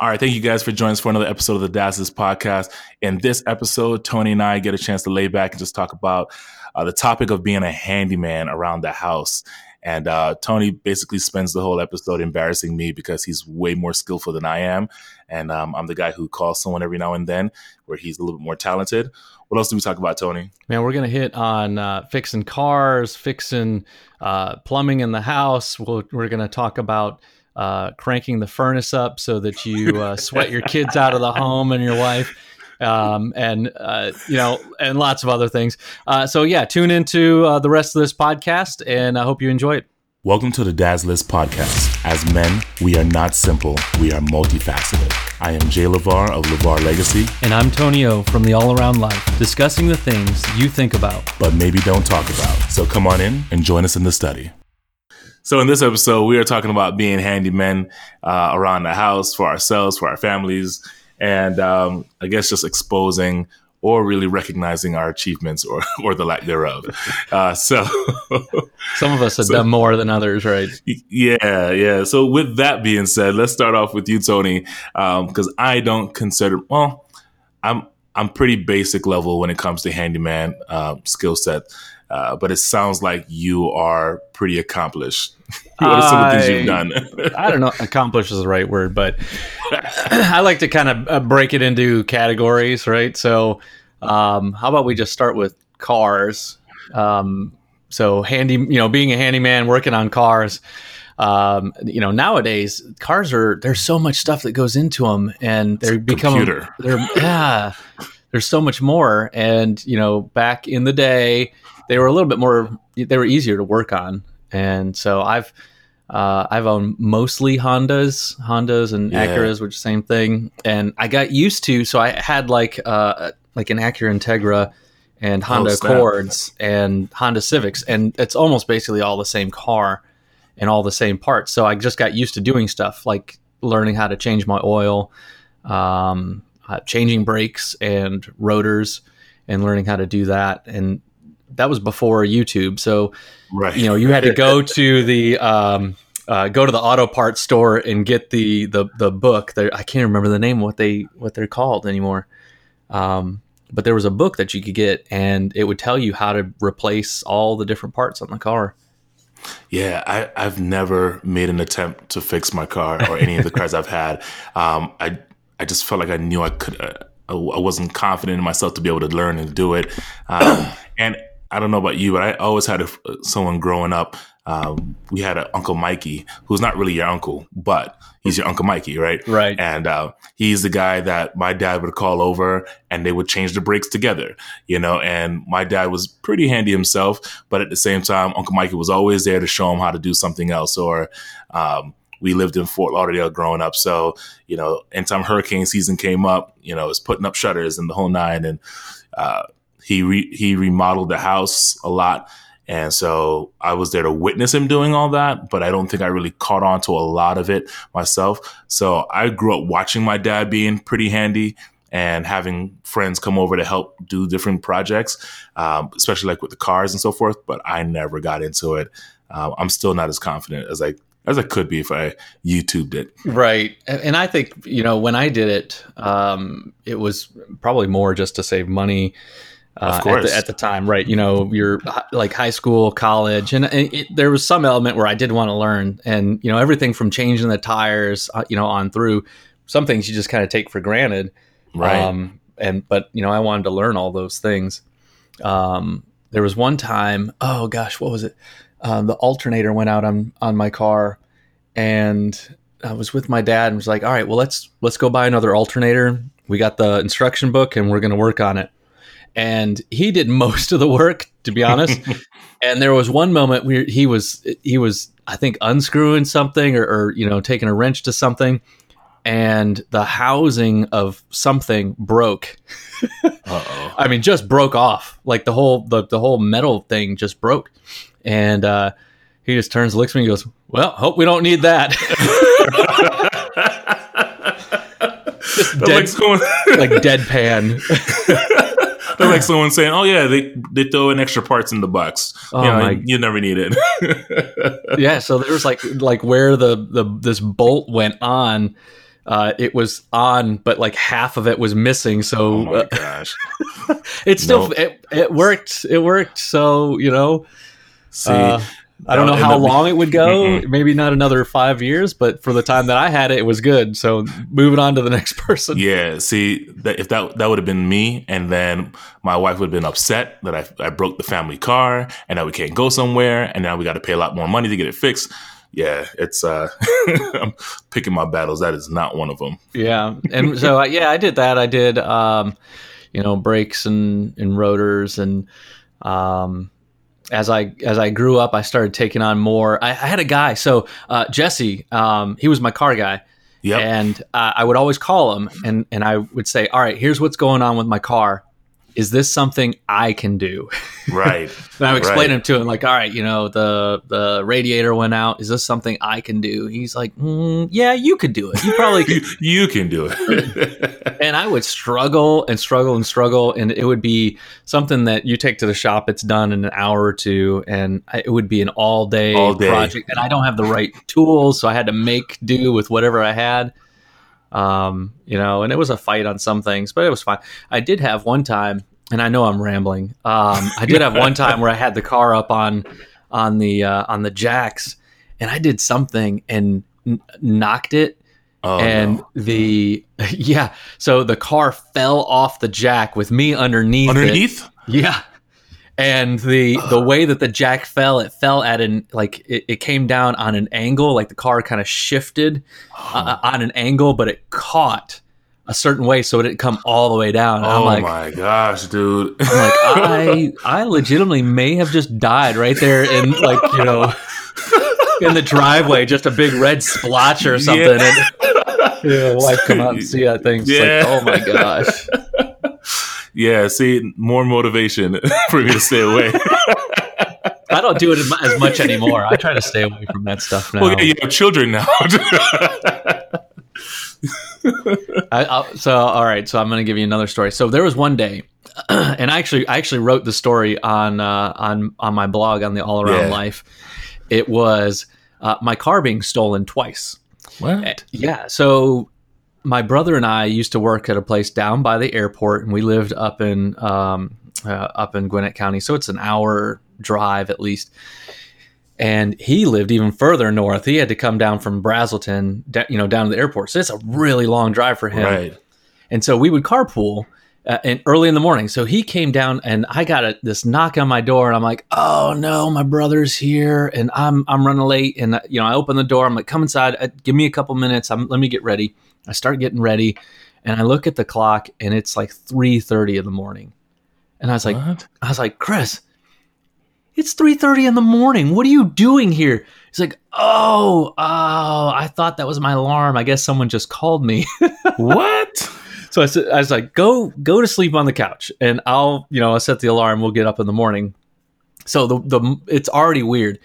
All right, thank you guys for joining us for another episode of the Dad's List podcast. In this episode, Tony and I get a chance to lay back and just talk about uh, the topic of being a handyman around the house. And uh, Tony basically spends the whole episode embarrassing me because he's way more skillful than I am. And um, I'm the guy who calls someone every now and then where he's a little bit more talented. What else do we talk about, Tony? Man, we're going to hit on uh, fixing cars, fixing uh, plumbing in the house. we we are going to talk about uh, cranking the furnace up so that you uh, sweat your kids out of the home and your wife. Um, and uh, you know, and lots of other things. Uh, so yeah, tune into uh, the rest of this podcast, and I hope you enjoy it. Welcome to the Dad's List podcast. As men, we are not simple; we are multifaceted. I am Jay LeVar of LeVar Legacy, and I'm Tony O from the All Around Life, discussing the things you think about, but maybe don't talk about. So come on in and join us in the study. So in this episode, we are talking about being handymen uh, around the house for ourselves, for our families, and um, I guess just exposing or really recognizing our achievements or or the lack thereof. Uh, so some of us have so, done more than others, right? Yeah, yeah. So with that being said, let's start off with you, Tony, because um, I don't consider well, I'm I'm pretty basic level when it comes to handyman uh, skill set. Uh, but it sounds like you are pretty accomplished. what are some of the things you've done? I don't know. Accomplished is the right word, but I like to kind of uh, break it into categories, right? So, um, how about we just start with cars? Um, so, handy, you know, being a handyman, working on cars. Um, you know, nowadays cars are there's so much stuff that goes into them, and they're becoming they're yeah. There's so much more, and you know, back in the day, they were a little bit more they were easier to work on and so i've uh, I've owned mostly Hondas, Hondas and yeah. Acuras, which same thing. And I got used to, so I had like uh, like an Acura Integra and Honda oh, Accords and Honda Civics, and it's almost basically all the same car and all the same parts. So I just got used to doing stuff like learning how to change my oil, um, uh, changing brakes and rotors, and learning how to do that. And that was before YouTube. So, right. you know, you had to go to the um, uh, go to the auto parts store and get the the the book. They're, I can't remember the name what they what they're called anymore. Um, but there was a book that you could get, and it would tell you how to replace all the different parts on the car. Yeah, I, I've never made an attempt to fix my car or any of the cars I've had. Um, I I just felt like I knew I could. Uh, I wasn't confident in myself to be able to learn and do it. Um, and I don't know about you, but I always had a, someone growing up. Um, we had an Uncle Mikey, who's not really your uncle, but he's your Uncle Mikey, right? Right. And uh, he's the guy that my dad would call over and they would change the brakes together, you know. And my dad was pretty handy himself, but at the same time, Uncle Mikey was always there to show him how to do something else. Or um, we lived in Fort Lauderdale growing up. So, you know, anytime hurricane season came up, you know, it's putting up shutters and the whole nine. And, uh, he re- he remodeled the house a lot, and so I was there to witness him doing all that. But I don't think I really caught on to a lot of it myself. So I grew up watching my dad being pretty handy and having friends come over to help do different projects, um, especially like with the cars and so forth. But I never got into it. Uh, I'm still not as confident as I as I could be if I YouTubed it. Right, and I think you know when I did it, um, it was probably more just to save money uh, of course. At the, at the, time, right? You know, you're like high school, college, and it, it, there was some element where I did want to learn, and you know, everything from changing the tires, uh, you know, on through. Some things you just kind of take for granted, right? Um, and but you know, I wanted to learn all those things. Um, there was one time, oh gosh, what was it? Um, the alternator went out on on my car, and I was with my dad and was like, "All right, well let's let's go buy another alternator. We got the instruction book and we're going to work on it." And he did most of the work to be honest. And there was one moment where he was he was i think unscrewing something or, or, you know taking a wrench to something and the housing of something broke. Uh oh. i mean just broke off. Like the whole the, the whole metal thing just broke. And uh, he just turns looks at me and goes well hope we don't need that. Just dead, like deadpan they're like someone saying, "Oh yeah, they they throw in extra parts in the box. Oh, you, know, my. you never need it." yeah, so there was like like where the the this bolt went on. uh, it was on, but like half of it was missing. So Oh my uh, gosh. it still Nope. it, it worked. It worked. So you know, See, uh, I don't know how long it would go. Mm-mm. Maybe not another five years, but for the time that I had it, it was good. So moving on to the next person. yeah, see, that, if that that would have been me, and then my wife would have been upset that I, I broke the family car, and now we can't go somewhere, and now we got to pay a lot more money to get it fixed. Yeah, it's uh, I'm picking my battles. That is not one of them. Yeah, and so uh, yeah, I did that. I did, um, you know, brakes and and rotors, and um, as I as I grew up, I started taking on more. I, I had a guy, so uh, Jesse, um, he was my car guy, Yep. and uh, I would always call him, and and I would say, "All right, here's what's going on with my car. Is this something I can do?" right. And I'm explaining Right. to him, like, "All right, you know, the the radiator went out. Is this something I can do?" He's like, mm, "Yeah, you could do it. You probably could." you, you can do it. and I would struggle and struggle and struggle, and it would be something that you take to the shop. It's done in an hour or two, and it would be an all day, All day. project. And I don't have the right tools, so I had to make do with whatever I had. Um, you know, and it was a fight on some things, but it was fine. I did have one time, and I know I'm rambling. Um, I did have one time where I had the car up on on the uh, on the jacks, and I did something and n- knocked it oh, and no. the yeah so the car fell off the jack with me underneath it. underneath. yeah and the the way that the jack fell it fell at an like it, it came down on an angle like the car kind of shifted uh, on an angle but it caught a certain way so it didn't come all the way down and i'm oh like my gosh, dude. I'm like I I legitimately may have just died right there in like you know in the driveway, just a big red splotch or something. Yeah. And yeah, wife come out and see that thing. It's Yeah. like, oh my gosh. yeah, see, more motivation for me to stay away. I don't do it as as much anymore. I try to stay away from that stuff now. well, yeah, you have children now. I, I'll, so all right, so I'm going to give you another story. So there was one day, and I actually I actually wrote the story on uh, on on my blog on the All Around Yeah. Life. It was uh, my car being stolen twice. what? Yeah. So my brother and I used to work at a place down by the airport, and we lived up in um, uh, up in Gwinnett County. So it's an hour drive at least. And he lived even further north. He had to come down from Braselton, you know, down to the airport. So it's a really long drive for him. Right. And so we would carpool uh, and early in the morning. So he came down and I got a, this knock on my door and I'm like, "Oh no, my brother's here and I'm I'm running late." And uh, you know, I open the door. I'm like, "Come inside. Uh, give me a couple minutes. I'm, let me get ready." I start getting ready and I look at the clock and it's like 3:30 in the morning. And I was like, What? I was like, "Chris, it's 3:30 in the morning. What are you doing here?" He's like, "Oh, oh, I thought that was my alarm. I guess someone just called me." what? So I, said, I was like, go go to sleep on the couch, and I'll you know I'll set the alarm. We'll get up in the morning. So the the it's already weird.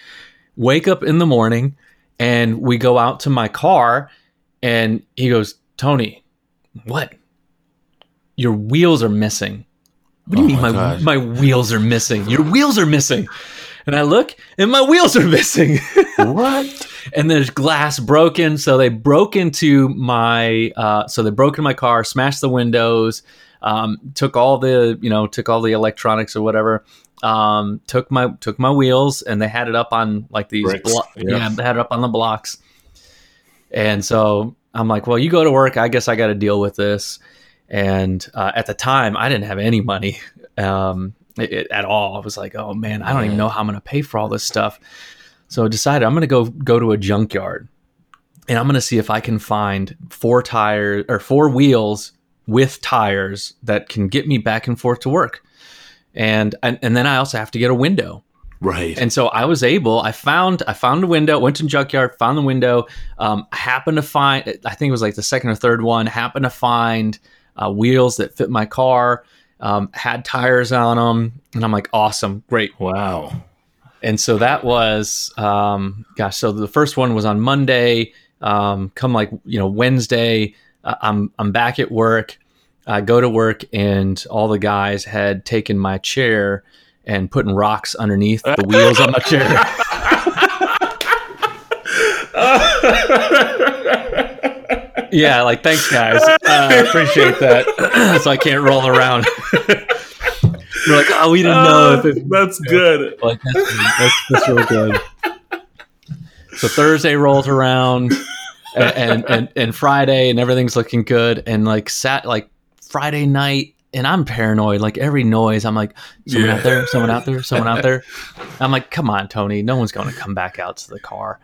Wake up in the morning, and we go out to my car, and he goes, Tony, what? Your wheels are missing. What do you Oh mean my my my wheels are missing? Your wheels are missing. And I look, and my wheels are missing. What? and there's glass broken. So they broke into my, uh, so they broke into my car, smashed the windows, um, took all the, you know, took all the electronics or whatever. Um, took my took my wheels, and they had it up on like these, Bricks, blo- yeah. yeah, they had it up on the blocks. And so I'm like, well, you go to work. I guess I got to deal with this. And uh, at the time, I didn't have any money um, it- it- at all. I was like, oh man, I don't even know how I'm going to pay for all this stuff. So I decided I'm going to go go to a junkyard, and I'm going to see if I can find four tires or four wheels with tires that can get me back and forth to work. And and, and then I also have to get a window. Right. And so I was able. I found I found a window. Went to the junkyard, found the window. Um, happened to find. I think it was like the second or third one. Happened to find uh, wheels that fit my car. Um, had tires on them, and I'm like, awesome, great. wow. And so that was, um, gosh. So the first one was on Monday. Um, come like you know Wednesday, uh, I'm I'm back at work. I go to work, and all the guys had taken my chair and putting rocks underneath the wheels on my chair. yeah, like thanks guys, uh, appreciate that. so I can't roll around. We're like, oh, we didn't know Uh, if it, that's good. like that's, that's, that's really good. So Thursday rolls around, and, and and and Friday, and everything's looking good, and like sat like Friday night. And I'm paranoid. Like every noise, I'm like, someone Yeah. out there, someone out there, someone out there. I'm like, come on, Tony, no one's going to come back out to the car.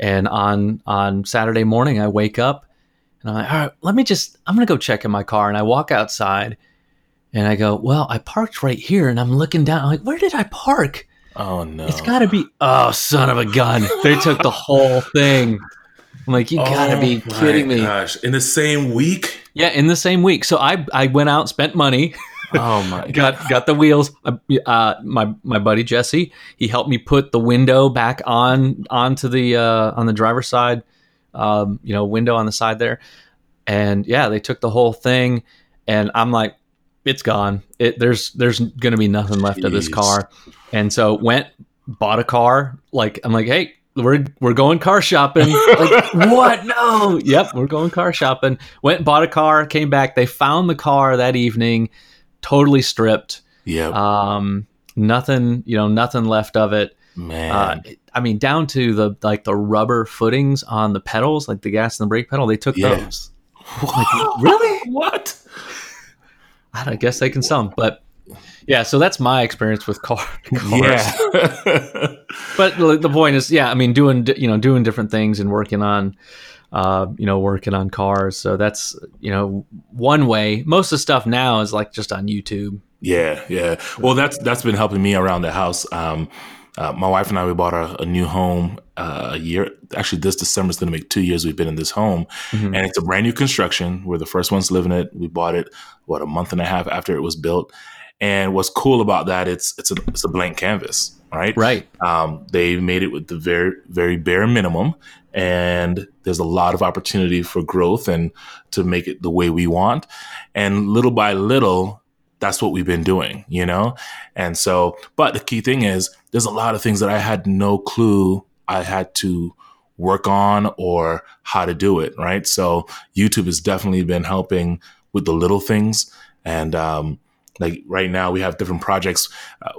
And on on Saturday morning, I wake up and I'm like, all right, let me just, I'm gonna go check in my car. And I walk outside, and I go, well, I parked right here, and I'm looking down. I'm like, where did I park? Oh no. It's got to be. Oh, son of a gun! They took the whole thing. I'm like, you gotta Oh be my kidding me! Gosh, in the same week. Yeah, in the same week. So I I went out, spent money, Oh my god. got got the wheels. Uh, uh, my my buddy Jesse, he helped me put the window back on onto the uh, on the driver's side, um, you know, window on the side there, and yeah, they took the whole thing, and I'm like, it's gone. It there's there's gonna be nothing left of this car, and so went bought a car. Like I'm like, hey. We're, we're going car shopping. Like, what? No. Yep, we're going car shopping. Went and bought a car, came back. They found the car that evening, totally stripped. Yeah, Um, nothing, you know, nothing left of it. man. Uh, I mean, down to the like the rubber footings on the pedals, like the gas and the brake pedal. They took Yeah. those. really? what? I don't- I guess they can sell them, but yeah. So that's my experience with car. cars. Yeah. But the the point is, yeah. I mean, doing you know doing different things and working on. Uh, you know, working on cars. So that's, you know, one way. Most of the stuff now is like just on YouTube. Yeah, yeah. Well, that's that's been helping me around the house. Um, uh, my wife and I we bought a, a new home uh, a year. Actually, this December is going to make two years we've been in this home, Mhm. and it's a brand new construction. We're the first ones living it. We bought it what a month and a half after it was built. And what's cool about that it's it's a it's a blank canvas, right? Right. Um, they made it with the very very bare minimum, and there's a lot of opportunity for growth and to make it the way we want. And little by little, that's what we've been doing, you know? And so, but the key thing is there's a lot of things that I had no clue I had to work on or how to do it, right? So YouTube has definitely been helping with the little things. And um, like right now, we have different projects uh,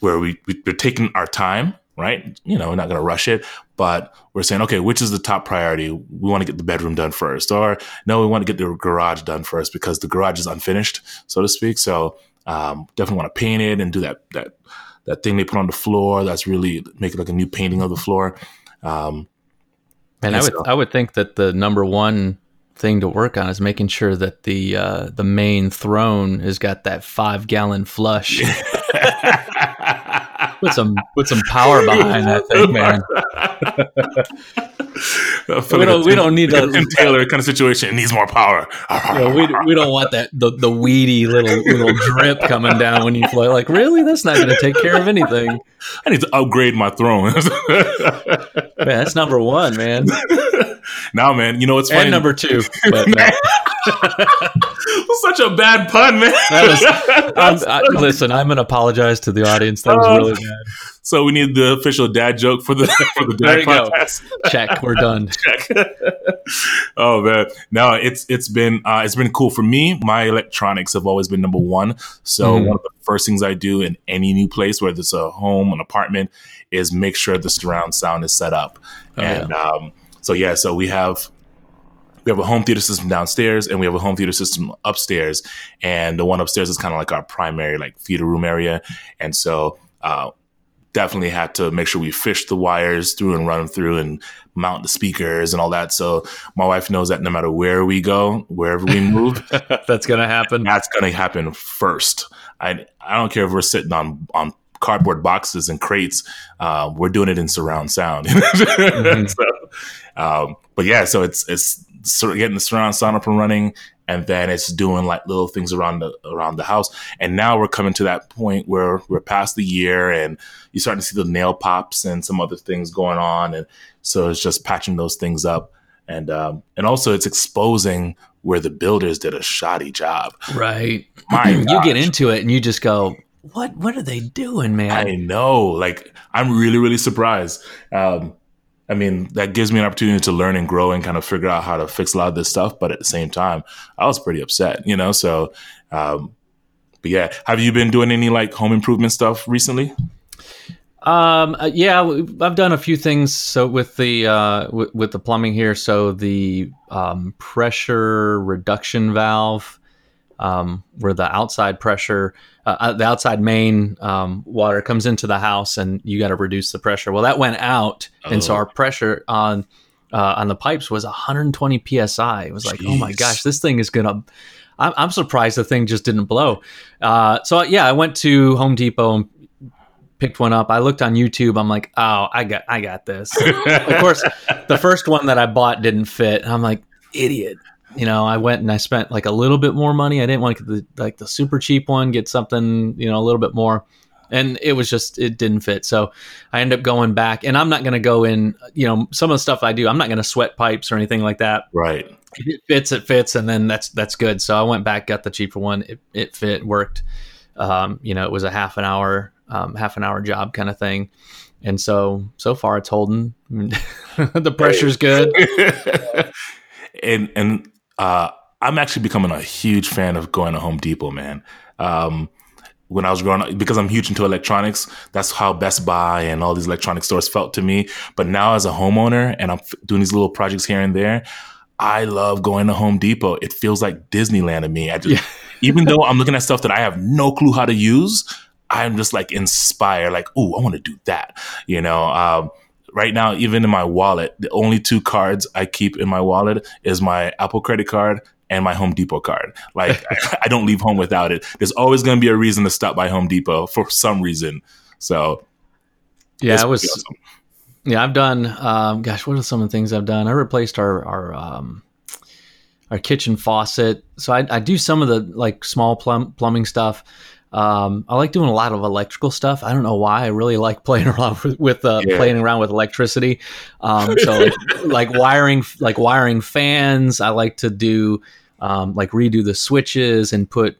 where we, we, we're taking our time, right? You know, we're not going to rush it, but we're saying, okay, which is the top priority? We want to get the bedroom done first, or no, we want to get the garage done first because the garage is unfinished, so to speak. So um, definitely want to paint it and do that that that thing they put on the floor. That's really make it like a new painting of the floor. Um, And I Yeah, would so- I would think that the number one thing to work on is making sure that the uh, the main throne has got that five gallon flush. put some put some power behind that thing, man. We like don't- we Tim- don't need like a to- Tim Taylor kind of situation. It needs more power. You know, we, we don't want that the, the weedy little little drip coming down when you fly. Like, really? That's not going to take care of anything. I need to upgrade my throne. Man, that's number one, man, now, man, you know what's funny? and number two. But no, Such a bad pun, man. that was. I'm, I, listen, I'm going to apologize to the audience. That was Oh. really bad. so we need the official dad joke for the for the There dad you go. podcast. Check. We're done. check. oh man, no, it's it's been uh, it's been cool for me. My electronics have always been number one. So Mhm. one of the first things I do in any new place, whether it's a home, an apartment, is make sure the surround sound is set up. Oh, and um, so yeah, so we have we have a home theater system downstairs and we have a home theater system upstairs. And the one upstairs is kind of like our primary like theater room area. And so uh, definitely had to make sure we fish the wires through and run them through and mount the speakers and all that. So my wife knows that no matter where we go wherever we move That's going to happen. that's going to happen first. I i don't care if we're sitting on on cardboard boxes and crates uh, we're doing it in surround sound. Mhm. so, um, but yeah so it's it's sort getting the surround sound up and running and then it's doing like little things around the around the house and now we're coming to that point where we're past the year and you're starting to see the nail pops and some other things going on and so it's just patching those things up and um, and also it's exposing where the builders did a shoddy job Right. My you get into it and you just go, "What? What are they doing, man?" I know. Like, I'm really, really surprised. Um, I mean, that gives me an opportunity to learn and grow and kind of figure out how to fix a lot of this stuff. But at the same time, I was pretty upset, you know. So, um, but yeah, have you been doing any like home improvement stuff recently? Um, uh, yeah, I've done a few things. So with the uh, w- with the plumbing here, so the um, pressure reduction valve, um, where the outside pressure, uh, uh the outside main um, water comes into the house, and you got to reduce the pressure. Well, that went out, oh. and so oh. our pressure on uh, on the pipes was 120 psi. It was like, Jeez. oh my gosh, this thing is gonna. I'm, I'm surprised the thing just didn't blow. Uh, so yeah, I went to Home Depot and picked one up. I looked on YouTube. I'm like, oh, I got, I got this. of course, the first one that I bought didn't fit. I'm like, idiot. You know, I went and I spent like a little bit more money. I didn't want to get the like the super cheap one, get something you know a little bit more, and it was just it didn't fit. So I ended up going back, and I'm not going to go in. You know, some of the stuff I do, I'm not going to sweat pipes or anything like that. Right. If it fits, it fits, and then that's that's good. So I went back, got the cheaper one. It, it fit, worked. Um, you know, it was a half an hour um, half an hour job kind of thing. And so, so far it's holding. the pressure's good. and, and, uh, I'm actually becoming a huge fan of going to Home Depot, man. Um, when I was growing up, because I'm huge into electronics, that's how Best Buy and all these electronic stores felt to me. But now as a homeowner and I'm doing these little projects here and there, I love going to Home Depot. It feels like Disneyland to me. I just, yeah. even though I'm looking at stuff that I have no clue how to use, I'm just like inspired, like, oh, I want to do that. You know, um, right now, even in my wallet, the only two cards I keep in my wallet is my Apple credit card and my Home Depot card. Like, I, I, don't leave home without it. There's always going to be a reason to stop by Home Depot for some reason. So, yeah, it was. Awesome. Yeah, I've done. Um, gosh, what are some of the things I've done? I replaced our our um, our kitchen faucet. So I, I do some of the like small plum, plumbing stuff. Um, I like doing a lot of electrical stuff. I don't know why. I really like playing around with, with uh, yeah. playing around with electricity. Um, so like, like, wiring, like wiring fans. I like to do um, like redo the switches and put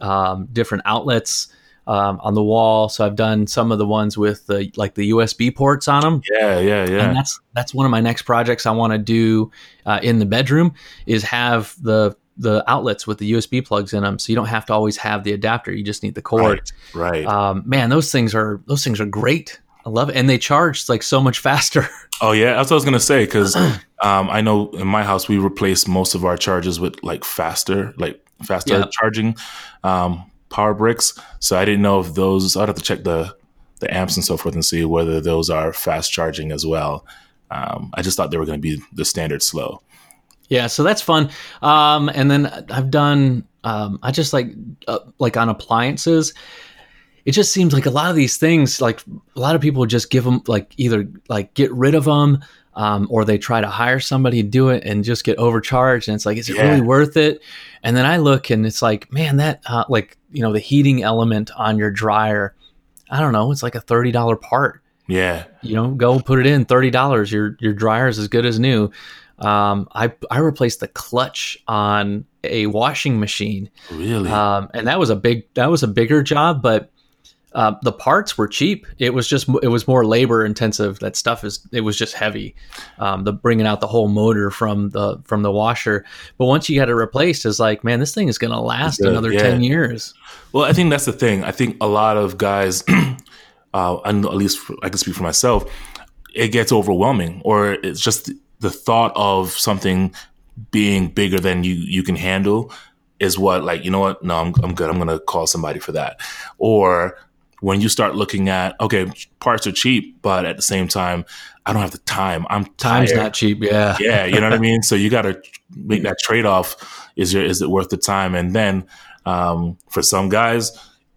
um, different outlets um, on the wall. So I've done some of the ones with the like the USB ports on them. Yeah, yeah, yeah. And that's that's one of my next projects I want to do uh, in the bedroom is have the the outlets with the USB plugs in them, so you don't have to always have the adapter. You just need the cord. Right. right. Um, man, those things are those things are great. I love it, and they charge like so much faster. Oh yeah, that's what I was gonna say because um, I know in my house we replace most of our charges with like faster, like faster yeah. charging um, power bricks. So I didn't know if those. I'd have to check the the amps and so forth and see whether those are fast charging as well. Um, I just thought they were going to be the standard slow. Yeah, so that's fun. Um, and then I've done, um, I just like, uh, like on appliances. It just seems like a lot of these things, like a lot of people just give them, like either like get rid of them, um, or they try to hire somebody to do it and just get overcharged. And it's like, is it yeah. really worth it? And then I look and it's like, man, that uh, like you know the heating element on your dryer, I don't know, it's like a thirty dollar part. Yeah, you know, go put it in thirty dollars. Your your dryer is as good as new. Um, I I replaced the clutch on a washing machine. Really? Um, and that was a big that was a bigger job, but uh, the parts were cheap. It was just it was more labor intensive. That stuff is it was just heavy. Um, the bringing out the whole motor from the from the washer. But once you got it replaced, it's like man, this thing is going to last another yeah. ten years. Well, I think that's the thing. I think a lot of guys, uh, and at least I can speak for myself, it gets overwhelming, or it's just the thought of something being bigger than you you can handle is what like you know what? No I'm, I'm good. I'm gonna call somebody for that. Or when you start looking at okay parts are cheap but at the same time i don't have the time. I'm time's tired. not cheap yeah. Yeah you know what i mean? So you got to make that trade-off. Is your is it worth the time? And then um, for some guys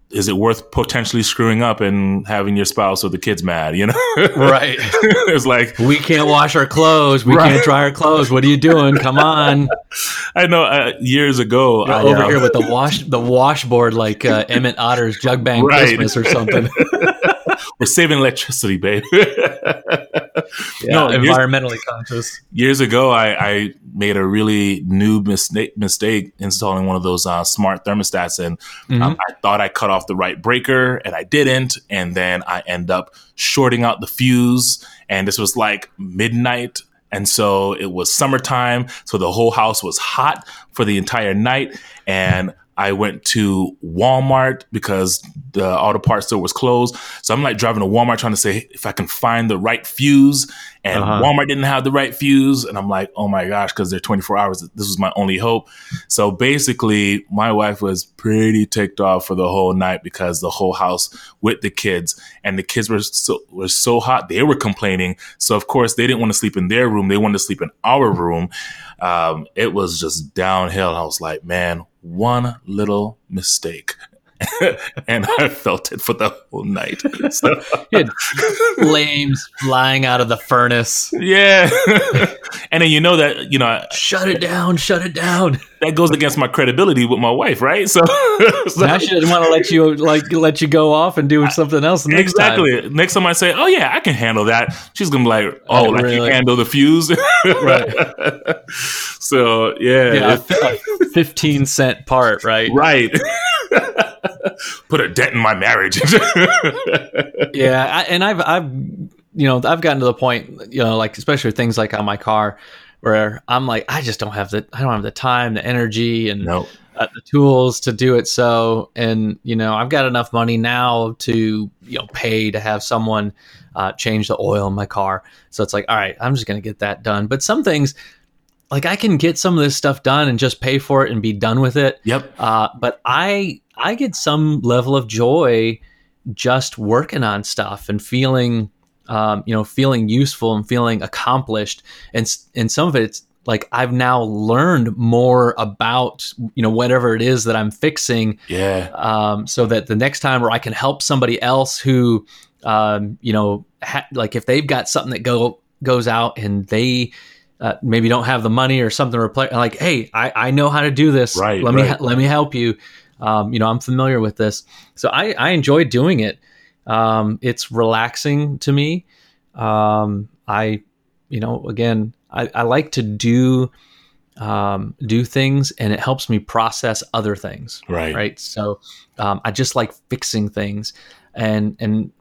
is it worth potentially screwing up and having your spouse or the kids mad? You know, right? it's like we can't wash our clothes, we right. can't dry our clothes. What are you doing? Come on! I know. Uh, years ago, I, over uh, here with the wash the washboard like uh, Emmett Otter's Jug Band right. Christmas or something. We're saving electricity, babe. yeah, no, environmentally years, conscious. Years ago, I, I made a really new mistake, mistake installing one of those uh, smart thermostats, and Mhm. um, I thought I cut off the right breaker, and I didn't, and then I end up shorting out the fuse, and this was like midnight. And so it was summertime, so the whole house was hot for the entire night. And I went to Walmart because the auto parts store was closed. So I'm like driving to Walmart trying to say if I can find the right fuse. And Uh-huh. Walmart didn't have the right fuse. And I'm like, oh my gosh, because they're 24 hours. This was my only hope. So basically, my wife was pretty ticked off for the whole night because the whole house with the kids and the kids were so were so hot they were complaining. So of course they didn't want to sleep in their room; they wanted to sleep in our room. Um, it was just downhill. I was like, man, one little mistake. and I felt it for the whole night. So, flames flying out of the furnace. yeah. and then you know that, you know, Shut it down! Shut it down! that goes against my credibility with my wife, right? So, so she doesn't want to let you like let you go off and do something else next time. exactly. Next time I say, "Oh yeah, I can handle that," she's gonna be like, "Oh, like you handle the fuse." Right. so yeah, Yeah, a, a fifteen cent part, right? right. Put a dent in my marriage. Yeah, I, and I've I've you know I've gotten to the point you know like especially with things like on my car where I'm like I just don't have the I don't have the time, the energy, and no, uh, the tools to do it. So, and you know, I've got enough money now to you know pay to have someone uh, change the oil in my car. So it's like, all right, I'm just gonna get that done. But some things, like I can get some of this stuff done and just pay for it and be done with it. yep, Uh, but I I get some level of joy just working on stuff and feeling um, you know feeling useful and feeling accomplished. And and some of it's like I've now learned more about you know whatever it is that I'm fixing yeah, um, so that the next time where I can help somebody else who um, you know ha- like if they've got something that go goes out and they uh, maybe don't have the money or something to replace like hey I, I know how to do this. Right, let me right. let me help you um, you know I'm familiar with this. So I, I enjoy doing it. Um, it's relaxing to me. Um, I you know again I, I like to do um, do things and it helps me process other things right, right? So um, i just like fixing things. And and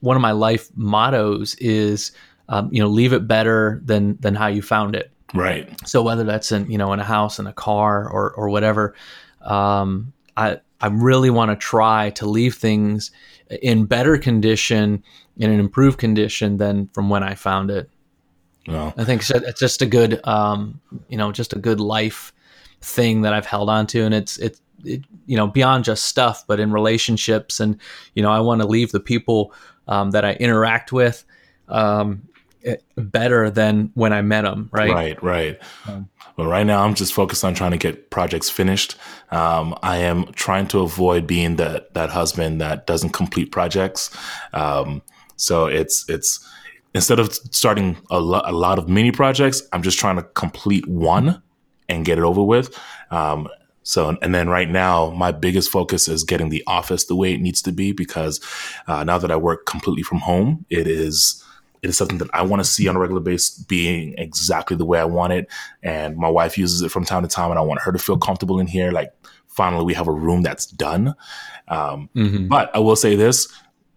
one of my life mottos is um, you know leave it better than than how you found it. Right, so whether that's in you know in a house in a car or or whatever um, i i really want to try to leave things in better condition in an improved condition than from when i found it. Well, I think so- it's just a good, um, you know, just a good life thing that I've held on to, and it's it's it, you know beyond just stuff, but in relationships, and you know, I want to leave the people um, that I interact with um, better than when I met him, right? right, right. Um, But right now, I'm just focused on trying to get projects finished. Um, I am trying to avoid being that that husband that doesn't complete projects. Um, so it's it's instead of starting a, lo- a lot of mini projects, I'm just trying to complete one and get it over with. Um, so and then right now, my biggest focus is getting the office the way it needs to be because uh, now that I work completely from home, it is it is something that I want to see on a regular basis being exactly the way I want it. And my wife uses it from time to time, and I want her to feel comfortable in here. Like, finally, we have a room that's done. Um, Mhm. but I will say this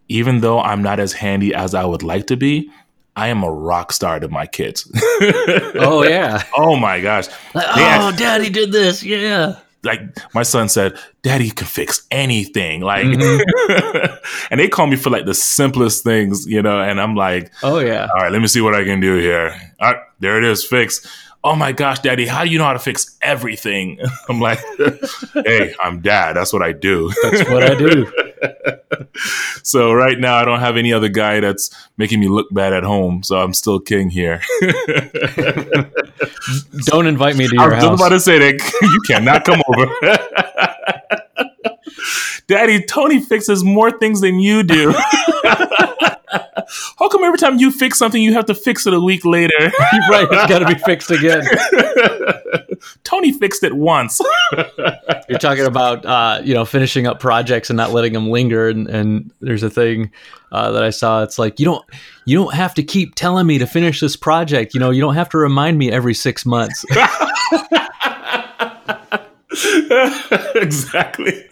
even though I'm not as handy as I would like to be, I am a rock star to my kids. Oh yeah. oh my gosh. Like, oh, Daddy did this. Yeah. Like my son said, Daddy can fix anything. Like, Mhm. and they call me for like the simplest things, you know, and I'm like, Oh yeah. all right, let me see what I can do here. All right, there it is, fixed. Oh my gosh, daddy, how do you know how to fix everything? I'm like, hey, I'm dad. That's what I do. That's what I do. so right now, I don't have any other guy that's making me look bad at home. So I'm still king here. Don't invite me to I your was just house. about to say that you cannot come over. Daddy, Tony fixes more things than you do. How come every time you fix something, you have to fix it a week later? right. It's got to be fixed again. Tony fixed it once. You're talking about uh, you know finishing up projects and not letting them linger. And, and there's a thing uh, that I saw. It's like you don't you don't have to keep telling me to finish this project. You know, you don't have to remind me every six months. exactly.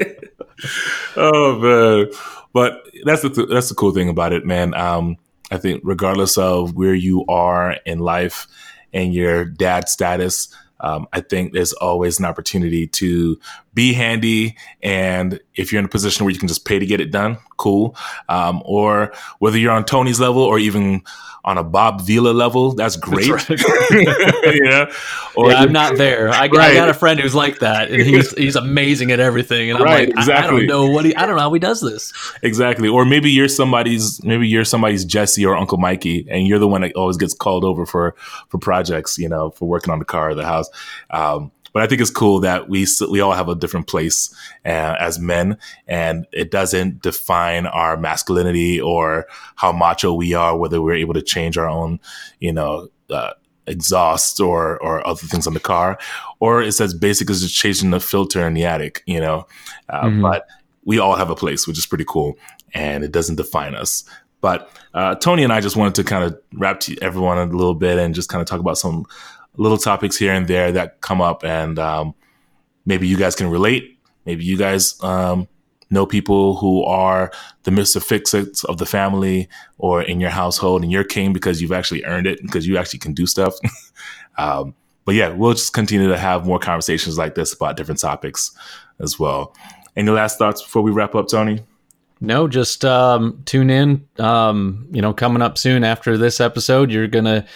oh man, but that's the th- that's the cool thing about it, man. Um, I think regardless of where you are in life and your dad status, um, I think there's always an opportunity to be handy. And if you're in a position where you can just pay to get it done, cool. Um, or whether you're on Tony's level or even on a Bob Vila level, that's great. That's right. yeah. Or yeah, I'm not there. I, right. I, got a friend who's like that, and he's he's amazing at everything. And I'm right, like, exactly. I, I, don't know what he, I don't know how he does this. Exactly. Or maybe you're somebody's maybe you're somebody's Jesse or Uncle Mikey, and you're the one that always gets called over for for projects, you know, for working on the car or the house. Um, but I think it's cool that we we all have a different place uh, as men, and it doesn't define our masculinity or how macho we are, whether we're able to change our own, you know. Uh, exhaust or or other things on the car, or it's as basic as just changing the filter in the attic, you know. Uh, mm-hmm. But we all have a place, which is pretty cool, and it doesn't define us. But uh, Tony and I just wanted to kind of wrap to everyone a little bit and just kind of talk about some little topics here and there that come up, and um, maybe you guys can relate. Maybe you guys um, know people who are the Mr. Fix-Its of the family or in your household, and you're king because you've actually earned it because you actually can do stuff. um, but yeah, we'll just continue to have more conversations like this about different topics as well. Any last thoughts before we wrap up, Tony? No, just um, tune in. Um, you know, coming up soon after this episode, you're gonna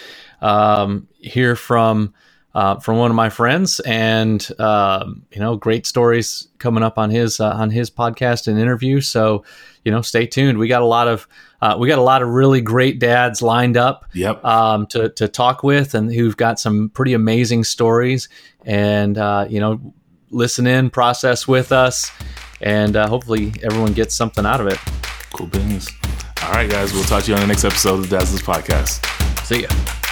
um, hear from uh, from one of my friends, and uh, you know, great stories coming up on his uh, on his podcast and interview. So, you know, stay tuned. We got a lot of uh, we got a lot of really great dads lined up. Yep. Um, to to talk with, and who've got some pretty amazing stories, and uh, you know, listen in, process with us, and uh, hopefully everyone gets something out of it. Cool business. All right, guys, we'll talk to you on the next episode of the Dad's List Podcast. See ya.